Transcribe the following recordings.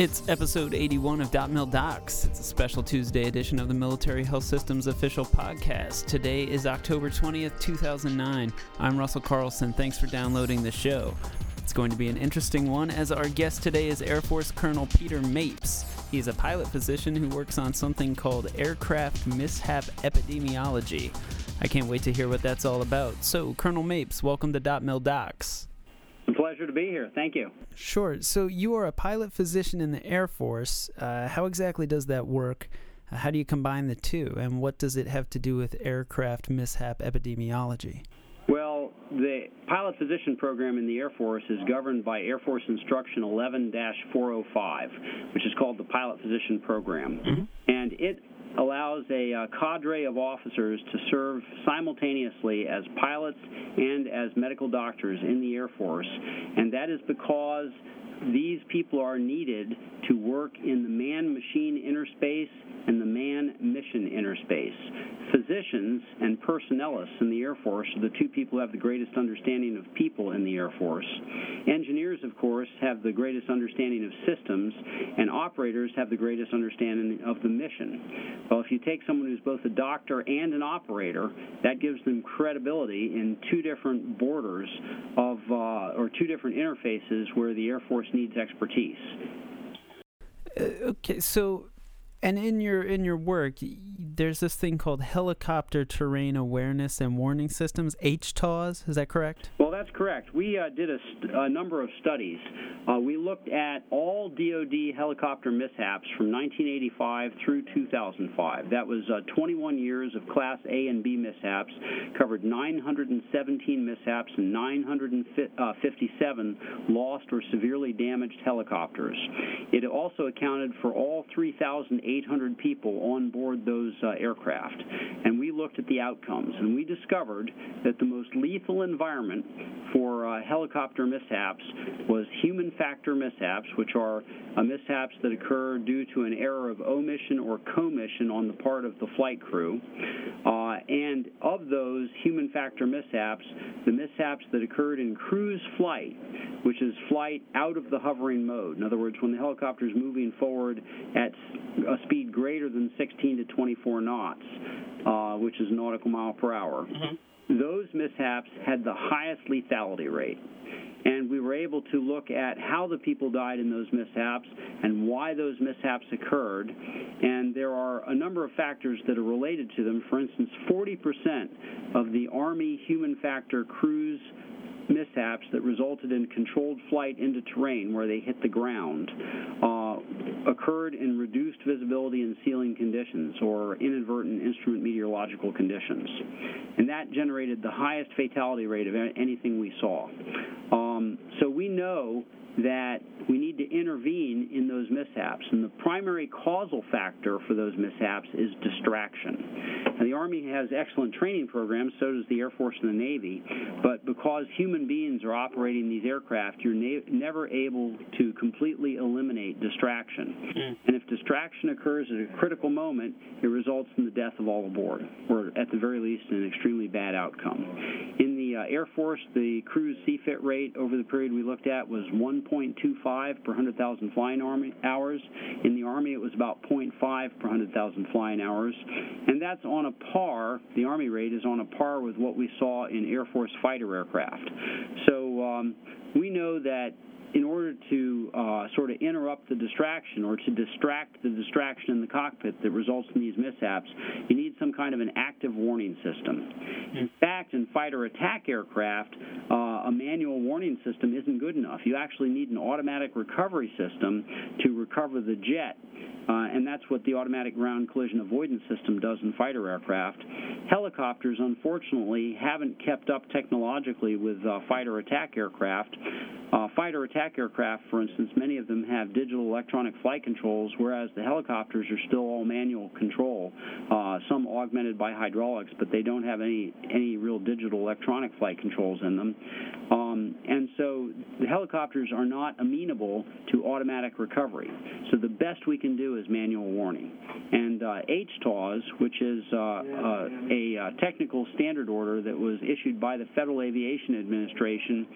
It's episode 81 of Dot Mil Docs. It's a special Tuesday edition of the Military Health Systems official podcast. Today is October 20th, 2009. I'm Russell Carlson. Thanks for downloading the show. It's going to be an interesting one as our guest today is Air Force Colonel Peter Mapes. He's a pilot physician who works on something called aircraft mishap epidemiology. I can't wait to hear what that's all about. So, Colonel Mapes, welcome to Dot Mil Docs. Pleasure to be here. Thank you. Sure. So you are a pilot physician in the Air Force. Uh, how exactly does that work? Uh, how do you combine the two? And what does it have to do with aircraft mishap epidemiology? Well, the pilot physician program in the Air Force is governed by Air Force Instruction 11 405, which is called the Pilot Physician Program. Mm-hmm. And it allows a uh, cadre of officers to serve simultaneously as pilots and as medical doctors in the Air Force. And that is because these people are needed to work in the man machine interspace and the man mission interspace. Physicians and personnelists in the Air Force are the two people who have the greatest understanding of people in the Air Force. Engineers, of course, have the greatest understanding of systems, and operators have the greatest understanding of the mission. Well, if you take someone who's both a doctor and an operator, that gives them credibility in two different borders of, uh, or two different interfaces where the Air Force needs expertise. Uh, okay, so and in your in your work, there's this thing called helicopter terrain awareness and warning systems, HTAWS. Is that correct? Well, that's correct. We uh, did a, st- a, number of studies. Uh, we looked at all DoD helicopter mishaps from 1985 through 2005. That was uh, 21 years of Class A and B mishaps, covered 917 mishaps and 957 lost or severely damaged helicopters. It also accounted for all 3,800 people on board those uh, aircraft. And we looked at the outcomes, and we discovered that the most lethal environment for uh, helicopter mishaps was human factor mishaps, which are uh, mishaps that occur due to an error of omission or commission on the part of the flight crew. Uh, and of those human factor mishaps, the mishaps that occurred in cruise flight, which is flight out of the hovering mode. In other words, when the helicopter is moving forward at a speed greater than 16 to 24 knots, uh, which is nautical mile per hour. Mm-hmm. Those mishaps had the highest lethality rate. And we were able to look at how the people died in those mishaps and why those mishaps occurred. And there are a number of factors that are related to them. For instance, 40% of the Army human factor cruise mishaps that resulted in controlled flight into terrain where they hit the ground uh, occurred in reduced visibility and ceiling conditions or inadvertent instrument meteorological conditions. And that generated the highest fatality rate of anything we saw. Uh, Um, so we know that we need to intervene in those mishaps. And the primary causal factor for those mishaps is distraction. And the Army has excellent training programs, so does the Air Force and the Navy. But because human beings are operating these aircraft, you're na- never able to completely eliminate distraction. Mm. And if distraction occurs at a critical moment, it results in the death of all aboard, or at the very least, an extremely bad outcome. In uh, Air Force, the cruise CFIT rate over the period we looked at was 1.25 per 100,000 flying hours. In the Army, it was about 0.5 per 100,000 flying hours. And that's on a par, the Army rate is on a par with what we saw in Air Force fighter aircraft. So um, we know that in order to uh, sort of interrupt the distraction or to distract the distraction in the cockpit that results in these mishaps, you need some kind of an active warning system. In fact, in fighter attack aircraft, uh, a manual warning system isn't good enough. You actually need an automatic recovery system to recover the jet uh, and that's what the automatic ground collision avoidance system does in fighter aircraft. Helicopters, unfortunately, haven't kept up technologically with uh, fighter attack aircraft. Uh, fighter attack aircraft, for instance, many of them have digital electronic flight controls, whereas the helicopters are still all manual control, uh, some augmented by hydraulics, but they don't have any, any real digital electronic flight controls in them. Uh, Um, and so the helicopters are not amenable to automatic recovery. So the best we can do is manual warning. And uh, HTAWS, which is uh, uh, a uh, technical standard order that was issued by the Federal Aviation Administration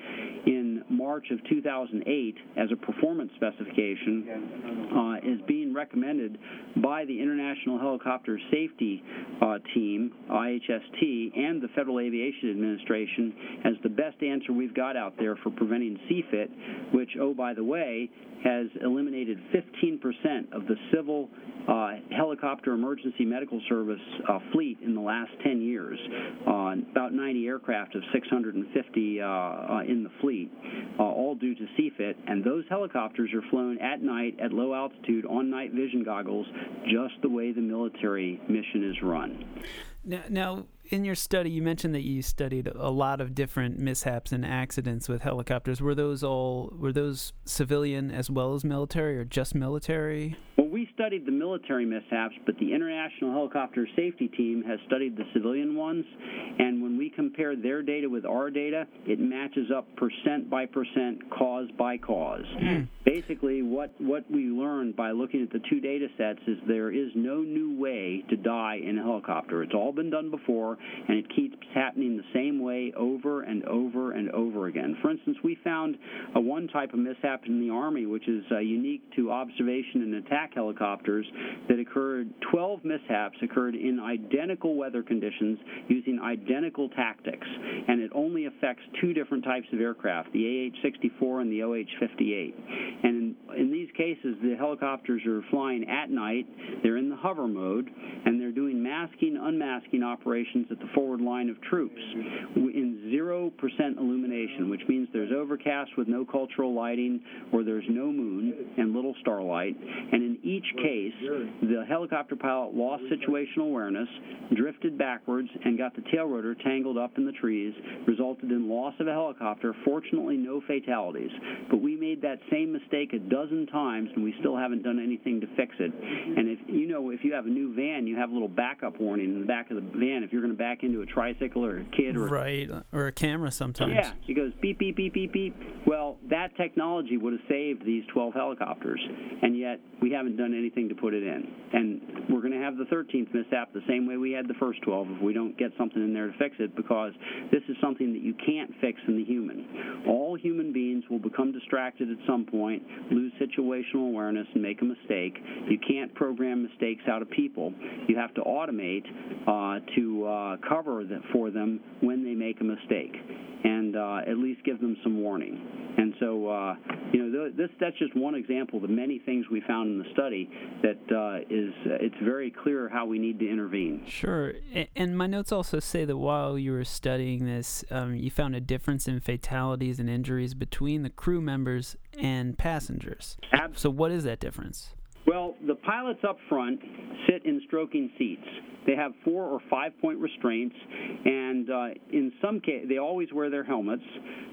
in March of 2008 as a performance specification, uh, is being recommended by the International Helicopter Safety uh, Team, IHST, and the Federal Aviation Administration as the best answer we've got out there for preventing CFIT, which, oh, by the way, has eliminated 15% of the civil uh, helicopter emergency medical service uh, fleet in the last 10 years. Uh, about 90 aircraft of 650 uh, uh, in the fleet, uh, all due to CFIT. And those helicopters are flown at night at low altitude on night vision goggles, just the way the military mission is run. Now, now, in your study, you mentioned that you studied a lot of different mishaps and accidents with helicopters. Were those all were those civilian as well as military, or just military? Well, we studied the military mishaps, but the International Helicopter Safety Team has studied the civilian ones. And we compare their data with our data, it matches up percent by percent, cause by cause. Mm. Basically, what, what we learned by looking at the two data sets is there is no new way to die in a helicopter. It's all been done before, and it keeps happening the same way over and over and over again. For instance, we found a one type of mishap in the Army, which is uh, unique to observation and attack helicopters, that occurred 12 mishaps occurred in identical weather conditions using identical tactics, and it only affects two different types of aircraft, the AH-64 and the OH-58. And in, in these cases, the helicopters are flying at night, they're in the hover mode, and they're doing masking, unmasking operations at the forward line of troops in 0% illumination, which means there's overcast with no cultural lighting, or there's no moon and little starlight. And in each case, the helicopter pilot lost situational awareness, drifted backwards, and got the tail rotor tangled up in the trees, resulted in loss of a helicopter. Fortunately, no fatalities. But we made that same mistake a dozen times, and we still haven't done anything to fix it. And if you know, if you have a new van, you have a little backup warning in the back of the van if you're going to back into a tricycle or a kid or right or a camera sometimes. Yeah, it goes beep beep beep beep beep. Well, that technology would have saved these 12 helicopters, and yet we haven't done anything to put it in. And we're going to have the 13th mishap the same way we had the first 12 if we don't get something in there to fix it, because this is something that you can't fix in the human. All human beings will become distracted at some point, lose situational awareness, and make a mistake. You can't program mistakes out of people. You have to automate uh, to uh, cover for them when they make a mistake and uh, at least give them some warning. And so, uh, you know, this that's just one example of the many things we found in the study that uh, is it's very clear how we need to intervene. Sure, and my notes also say that while you were studying this, um, you found a difference in fatalities and injuries between the crew members and passengers. Absolutely. So, what is that difference? Well, the pilots up front sit in stroking seats. They have four or five point restraints, and uh, in some cases, they always wear their helmets,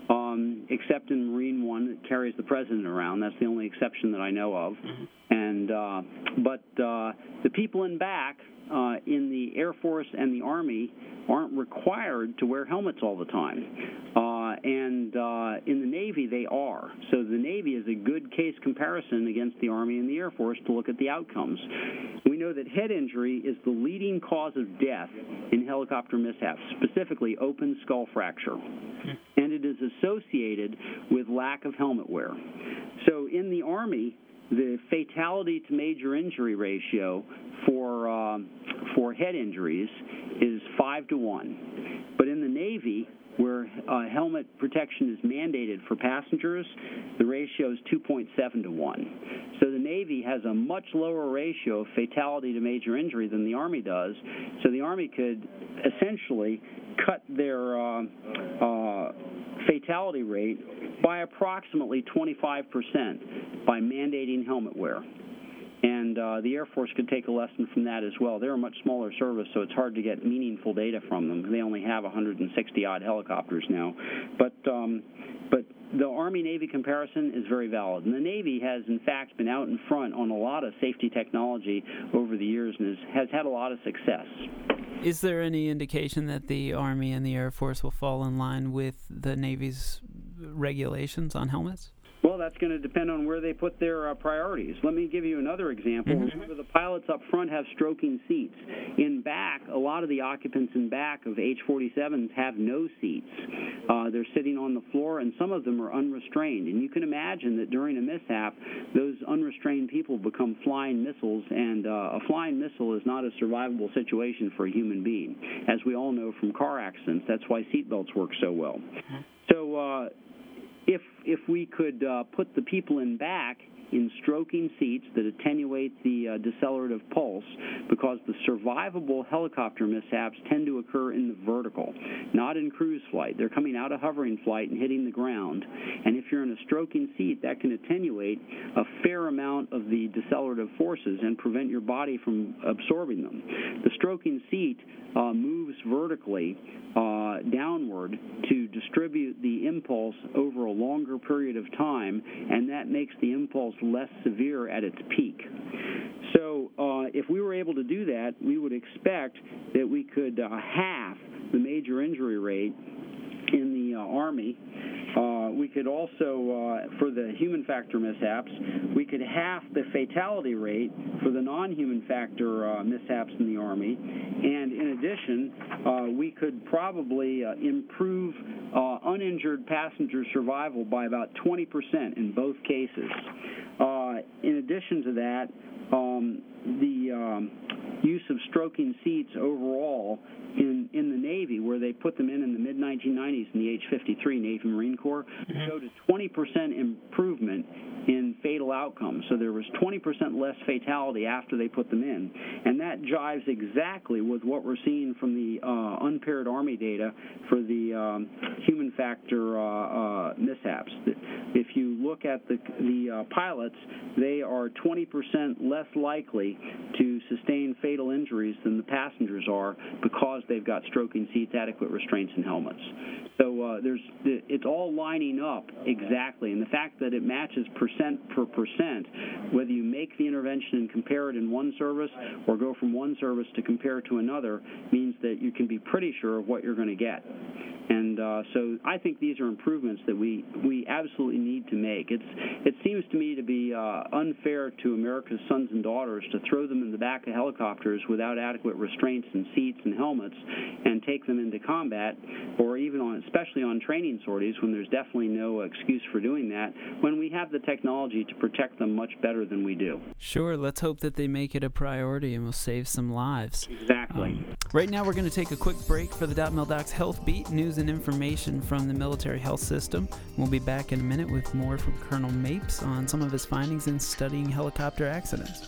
um, except in Marine One that carries the president around. That's the only exception that I know of. Mm-hmm. And uh, but uh, the people in back uh, in the Air Force and the Army aren't required to wear helmets all the time. Uh, and uh, in the Navy, they are. So the Navy is a good case comparison against the Army and the Air Force to look at the outcomes. We know that head injury is the leading cause of death in helicopter mishaps, specifically open skull fracture. And it is associated with lack of helmet wear. So in the Army, the fatality to major injury ratio for uh, for head injuries is five to one, but in the Navy, where uh, helmet protection is mandated for passengers, the ratio is 2.7 to 1. So the Navy has a much lower ratio of fatality to major injury than the Army does. So the Army could essentially cut their uh, uh, fatality rate by approximately 25% by mandating helmet wear. And uh, the Air Force could take a lesson from that as well. They're a much smaller service, so it's hard to get meaningful data from them. They only have 160 odd helicopters now. But um, but the Army Navy comparison is very valid. And the Navy has, in fact, been out in front on a lot of safety technology over the years and has, has had a lot of success. Is there any indication that the Army and the Air Force will fall in line with the Navy's regulations on helmets? That's going to depend on where they put their uh, priorities. Let me give you another example. Mhm. Remember, the pilots up front have stroking seats. In back, a lot of the occupants in back of H-47s have no seats. Uh, they're sitting on the floor, and some of them are unrestrained. And you can imagine that during a mishap, those unrestrained people become flying missiles, and uh, a flying missile is not a survivable situation for a human being. As we all know from car accidents, that's why seatbelts work so well. So. Uh, if if we could uh, put the people in back in stroking seats that attenuate the uh, decelerative pulse because the survivable helicopter mishaps tend to occur in the vertical, not in cruise flight. They're coming out of hovering flight and hitting the ground. And if you're in a stroking seat, that can attenuate a fair amount of the decelerative forces and prevent your body from absorbing them. The stroking seat uh, moves vertically uh, downward to distribute the impulse over a longer period of time, and that makes the impulse less severe at its peak. So, uh, if we were able to do that, we would expect that we could uh, half the major injury rate in the uh, Army. Uh, we could also, uh, for the human factor mishaps, we could half the fatality rate for the non-human factor uh, mishaps in the Army. And in addition, uh, we could probably uh, improve uh, uninjured passenger survival by about 20% in both cases. Uh, in addition to that, um, the um, use of stroking seats overall in, in the Navy, where they put them in in the mid 1990s in the H 53 Navy Marine Corps, showed a 20% improvement in fatal outcomes. So there was 20% less fatality after they put them in. And that jives exactly with what we're seeing from the uh, unpaired Army data for the um, human factor uh, uh, mishaps. If you look at the, the uh, pilots, they are 20% less likely to sustain fatal injuries than the passengers are because they've got stroking seats, adequate restraints, and helmets. So uh, there's it's all lining up exactly, and the fact that it matches percent per percent, whether you make the intervention and compare it in one service or go from one service to compare to another, means that you can be pretty sure of what you're going to get. And uh, so I think these are improvements that we, we absolutely need to make. It's, it seems to me to be uh, unfair to America's sons and daughters to throw them in the back of helicopters without adequate restraints and seats and helmets and take them into combat, or even on, especially on training sorties when there's definitely no excuse for doing that, when we have the technology to protect them much better than we do. Sure, let's hope that they make it a priority and will save some lives. Exactly. Um, right now, we're going to take a quick break for the Dot Mil Docs Health Beat news and information from the military health system. We'll be back in a minute with more from Colonel Mapes on some of his findings in studying helicopter accidents.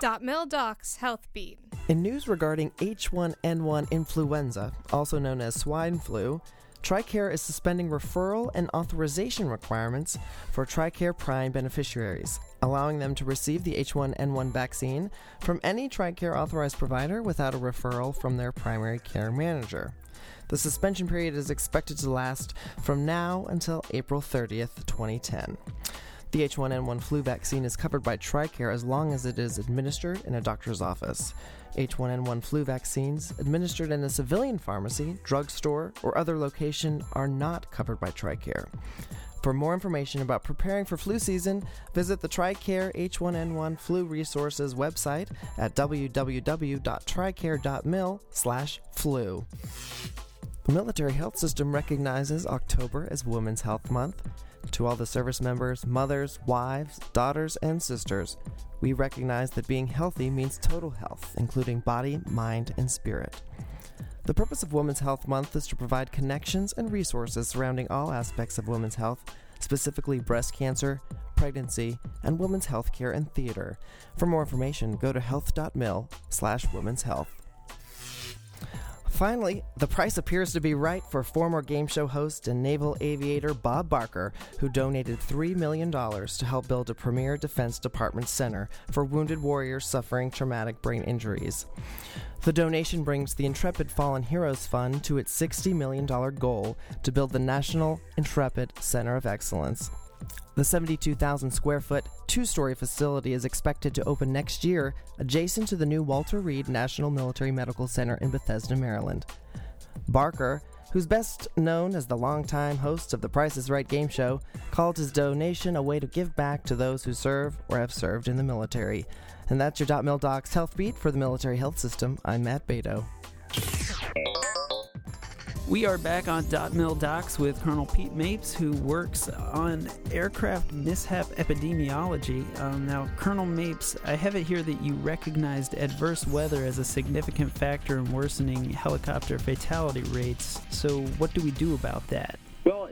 Dot Mil Docs Health Beat. In news regarding H1N1 influenza, also known as swine flu, TRICARE is suspending referral and authorization requirements for TRICARE Prime beneficiaries, allowing them to receive the H1N1 vaccine from any TRICARE authorized provider without a referral from their primary care manager. The suspension period is expected to last from now until April 30th, 2010. The H1N1 flu vaccine is covered by TRICARE as long as it is administered in a doctor's office. H1N1 flu vaccines administered in a civilian pharmacy, drugstore, or other location are not covered by TRICARE. For more information about preparing for flu season, visit the TRICARE H1N1 Flu Resources website at www.tricare.mil/flu. The military health system recognizes October as Women's Health Month. To all the service members, mothers, wives, daughters, and sisters, we recognize that being healthy means total health, including body, mind, and spirit. The purpose of Women's Health Month is to provide connections and resources surrounding all aspects of women's health, specifically breast cancer, pregnancy, and women's health care and theater. For more information, go to health.mil slash women's health. Finally, the price appears to be right for former game show host and naval aviator Bob Barker, who donated $3 million to help build a premier Defense Department center for wounded warriors suffering traumatic brain injuries. The donation brings the Intrepid Fallen Heroes Fund to its $60 million goal to build the National Intrepid Center of Excellence. The 72,000 square foot, two story facility is expected to open next year, adjacent to the new Walter Reed National Military Medical Center in Bethesda, Maryland. Barker, who's best known as the longtime host of the Price is Right game show, called his donation a way to give back to those who serve or have served in the military. And that's your Dot Mil Docs Health Beat for the military health system. I'm Matt Beto. We are back on Dot Mil Docs with Colonel Pete Mapes, who works on aircraft mishap epidemiology. Um, now, Colonel Mapes, I have it here that you recognized adverse weather as a significant factor in worsening helicopter fatality rates. So, what do we do about that?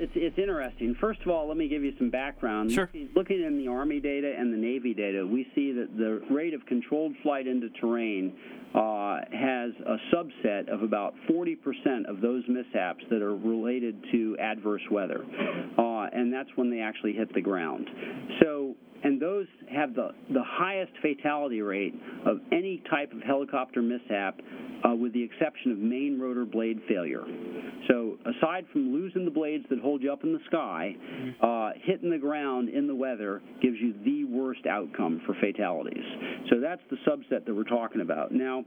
It's it's interesting. First of all, let me give you some background. Sure. Looking in the Army data and the Navy data, we see that the rate of controlled flight into terrain uh, has a subset of about 40% of those mishaps that are related to adverse weather, uh, and that's when they actually hit the ground. So and those have the, the highest fatality rate of any type of helicopter mishap, uh, with the exception of main rotor blade failure. So, aside from losing the blades that hold you up in the sky, uh, hitting the ground in the weather gives you the worst outcome for fatalities. So, that's the subset that we're talking about. Now,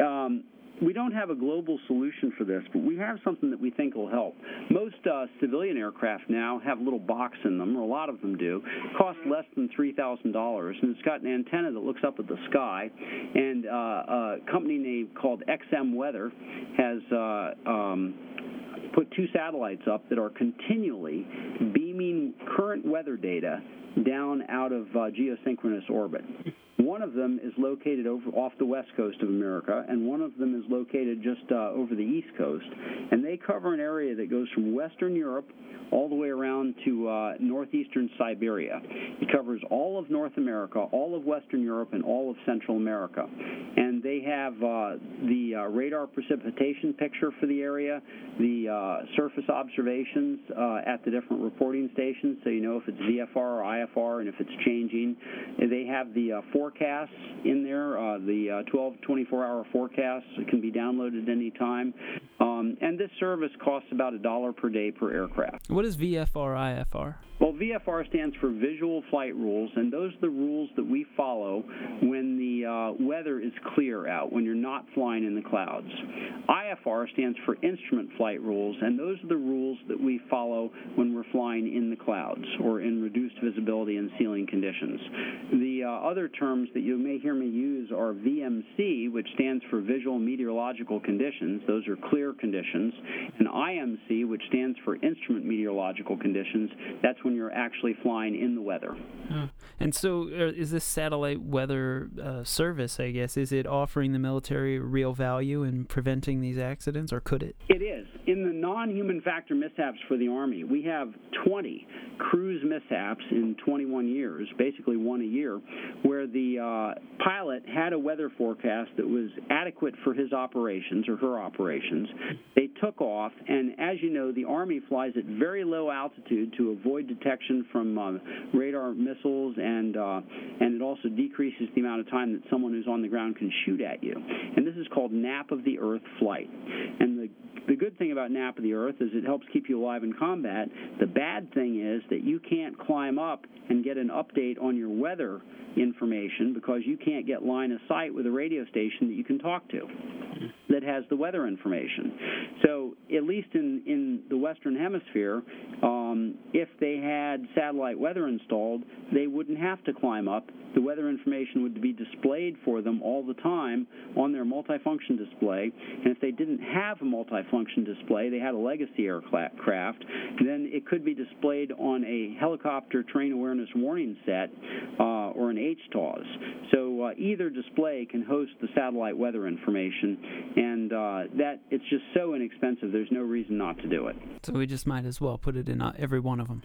um, we don't have a global solution for this, but we have something that we think will help. Most uh, civilian aircraft now have a little box in them, or a lot of them do. Cost less than three thousand dollars, and it's got an antenna that looks up at the sky. And uh, a company named called XM Weather has. Uh, um, put two satellites up that are continually beaming current weather data down out of uh, geosynchronous orbit. One of them is located over off the west coast of America, and one of them is located just uh, over the east coast. And they cover an area that goes from Western Europe all the way around to uh, northeastern Siberia. It covers all of North America, all of Western Europe, and all of Central America. And they have uh, the uh, radar precipitation picture for the area, the uh, surface observations uh, at the different reporting stations, so you know if it's VFR or IFR and if it's changing. They have the uh, forecasts in there, the 12 24 hour forecasts can be downloaded anytime. Um, and this service costs about a dollar per day per aircraft. What is VFR IFR? Well, VFR stands for Visual Flight Rules, and those are the rules that we follow when the uh, weather is clear out, when you're not flying in the clouds. IFR stands for Instrument Flight Rules, and those are the rules that we follow when we're flying in the clouds or in reduced visibility and ceiling conditions. The uh, other terms that you may hear me use are VMC, which stands for Visual Meteorological Conditions, those are clear conditions, and IMC, which stands for Instrument Meteorological Conditions, that's when you're actually flying in the weather. And so, uh, is this satellite weather uh, service, I guess, is it offering the military real value in preventing these accidents, or could it? It is. In the non human factor mishaps for the Army, we have 20 cruise mishaps in 21 years, basically one a year, where the uh, pilot had a weather forecast that was adequate for his operations or her operations. They took off, and as you know, the Army flies at very low altitude to avoid detection from uh, radar missiles, and uh, and it also decreases the amount of time that someone who's on the ground can shoot at you. And this is called nap of the earth flight. And the the good thing about nap of the earth is it helps keep you alive in combat. The bad thing is that you can't climb up and get an update on your weather information because you can't get line of sight with a radio station that you can talk to that has the weather information. So, at least in, in the Western Hemisphere, um, if they had satellite weather installed, they wouldn't have to climb up. The weather information would be displayed for them all the time on their multifunction display. And if they didn't have a multifunction display, they had a legacy aircraft, then it could be displayed on a helicopter terrain awareness warning set uh, or an HTAWS. So uh, either display can host the satellite weather information, and uh, that it's just so inexpensive. There's no reason not to do it. So we just might as well put it in uh, every one of them.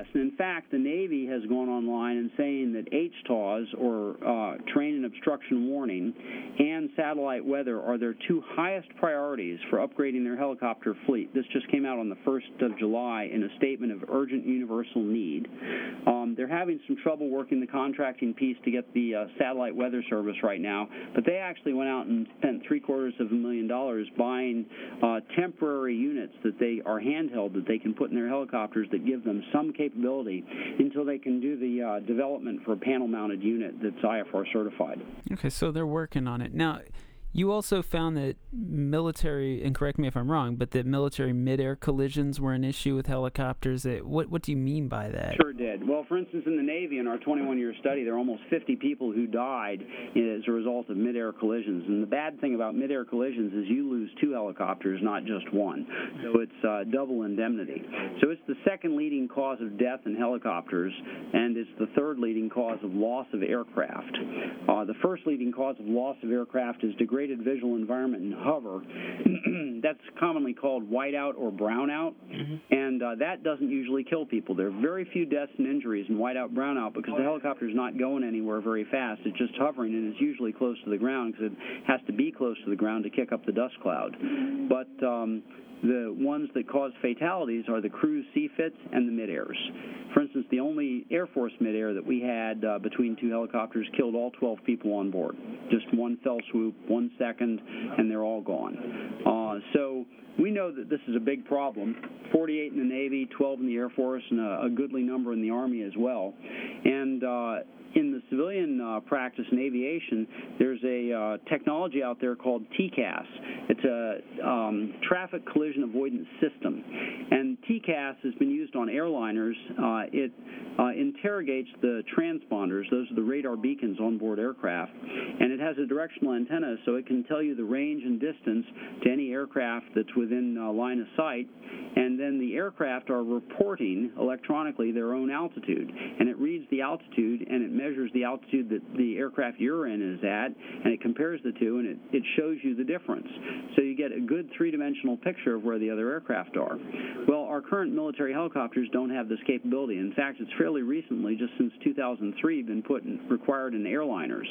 Yes, and in fact, the Navy has gone online and saying that HTAWS or uh, terrain and obstruction warning and satellite weather are their two highest priorities for upgrading their helicopter fleet. This just came out on the 1st of July in a statement of urgent universal need. Um, they're having some trouble working the contracting piece to get the uh, satellite weather service right now, but they actually went out and spent three quarters of a million dollars buying uh, temporary units that they are handheld that they can put in their helicopters that give them some capability until they can do the uh, development for a panel mounted unit that's IFR certified. Okay, so they're working on it. Now, you also found that military, and correct me if I'm wrong, but that military midair collisions were an issue with helicopters. It, what what do you mean by that? Sure did. Well, for instance, in the Navy, in our 21-year study, there are almost 50 people who died as a result of midair collisions. And the bad thing about midair collisions is you lose two helicopters, not just one. So it's uh, double indemnity. So it's the second leading cause of death in helicopters, and it's the third leading cause of loss of aircraft. Uh, the first leading cause of loss of aircraft is degraded visual environment and hover. That's commonly called whiteout or brownout, mm-hmm. and uh, that doesn't usually kill people. There are very few deaths and injuries in whiteout brownout because the helicopter is not going anywhere very fast. It's just hovering, and it's usually close to the ground because it has to be close to the ground to kick up the dust cloud. But um, the ones that cause fatalities are the cruise CFITs and the mid-airs. For instance, the only Air Force mid-air that we had uh, between two helicopters killed all 12 people on board. Just one fell swoop, one second, and they're all gone. Uh, so we know that this is a big problem 48 in the Navy, 12 in the Air Force, and a, a goodly number in the Army as well. And uh, in the civilian uh, practice in aviation, there's a uh, technology out there called TCAS. It's a um, traffic collision avoidance system, and TCAS has been used on airliners. Uh, it uh, interrogates the transponders; those are the radar beacons on board aircraft, and it has a directional antenna, so it can tell you the range and distance to any aircraft that's within uh, line of sight. And then the aircraft are reporting electronically their own altitude, and it reads the altitude and it measures the altitude that the aircraft you're in is at, and it compares the two, and it, it shows you the difference. So you get a good three-dimensional picture of where the other aircraft are. Well, our current military helicopters don't have this capability. In fact, it's fairly recently, just since 2003, been put in, required in airliners.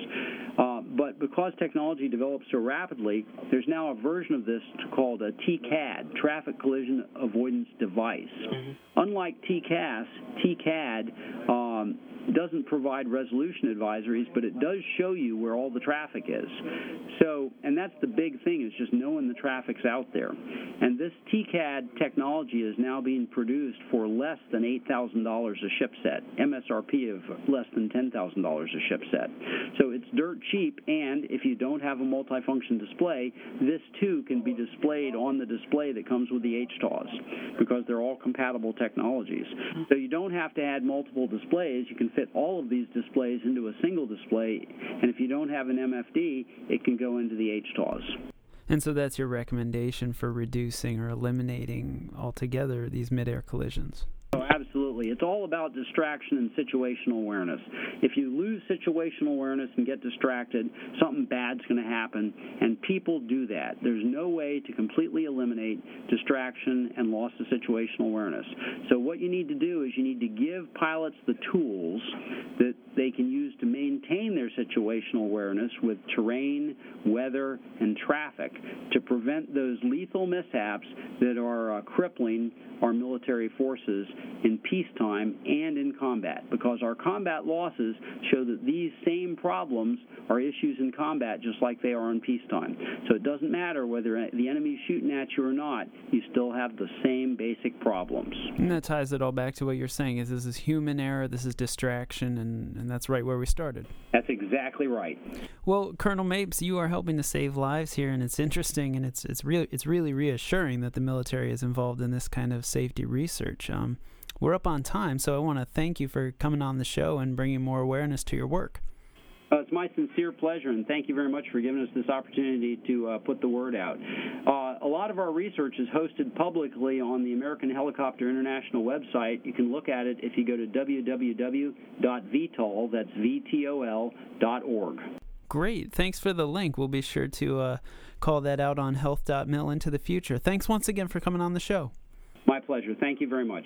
Uh, but because technology develops so rapidly, there's now a version of this called a TCAD, Traffic Collision Avoidance Device. Mm-hmm. Unlike TCAS, TCAD um, doesn't provide resolution advisories, but it does show you where all the traffic is. So, and that's the big thing is just knowing the traffic's out there. And this TCAD technology is now being produced for less than $8,000 a ship set, MSRP of less than $10,000 a ship set. So it's dirt cheap, and if you don't have a multifunction display, this too can be displayed on the display that comes with the HTAWS because they're all compatible technologies. So you don't have to add multiple displays. You can fit all of these displays into a single display, and if you don't have an MFD, it can go into the HTAWS. And so that's your recommendation for reducing or eliminating altogether these mid-air collisions. Oh, absolutely. It's all about distraction and situational awareness. If you lose situational awareness and get distracted, something bad's going to happen, and people do that. There's no way to completely eliminate distraction and loss of situational awareness. So, what you need to do is you need to give pilots the tools that they can use to maintain their situational awareness with terrain, weather, and traffic to prevent those lethal mishaps that are uh, crippling our military forces in peacetime and in combat because our combat losses show that these same problems are issues in combat just like they are in peacetime. So it doesn't matter whether the enemy's shooting at you or not, you still have the same basic problems. And that ties it all back to what you're saying is this is human error, this is distraction, and, and that's right where we started. That's exactly right. Well, Colonel Mapes, you are helping to save lives here, and it's interesting and it's it's really it's really reassuring that the military is involved in this kind of safety research. Um, we're up on time, so I want to thank you for coming on the show and bringing more awareness to your work. Uh, it's my sincere pleasure, and thank you very much for giving us this opportunity to uh, put the word out. Uh, a lot of our research is hosted publicly on the American Helicopter International website. You can look at it if you go to www.vtol, that's V-T-O-L, dot org. Great. Thanks for the link. We'll be sure to uh, call that out on health.mil into the future. Thanks once again for coming on the show. My pleasure. Thank you very much.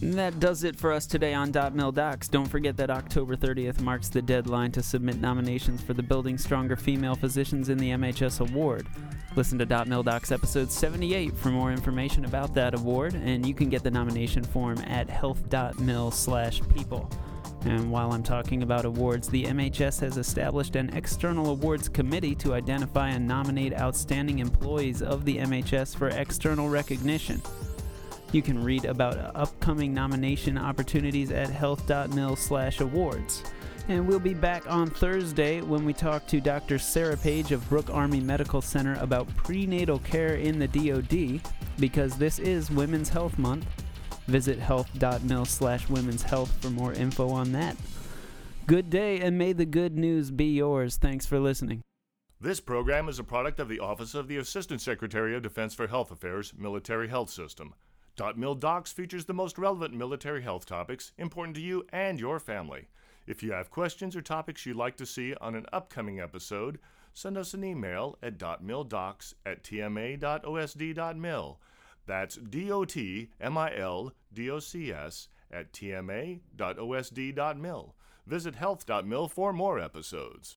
That does it for us today on Dot Mil Docs. Don't forget that October 30th marks the deadline to submit nominations for the Building Stronger Female Physicians in the MHS Award. Listen to Dot Mil Docs episode 78 for more information about that award, and you can get the nomination form at health.mil slash people. And while I'm talking about awards, the MHS has established an external awards committee to identify and nominate outstanding employees of the MHS for external recognition. You can read about upcoming nomination opportunities at health.mil/awards. And we'll be back on Thursday when we talk to Dr. Sarah Page of Brooke Army Medical Center about prenatal care in the DoD because this is Women's Health Month. Visit health.mil slash women's health for more info on that. Good day, and may the good news be yours. Thanks for listening. This program is a product of the Office of the Assistant Secretary of Defense for Health Affairs, Military Health System. .mil Docs features the most relevant military health topics important to you and your family. If you have questions or topics you'd like to see on an upcoming episode, send us an email at .mildocs at tma.osd.mil. That's D-O-T-M-I-L-D-O-C-S at tma.osd.mil. Visit health.mil for more episodes.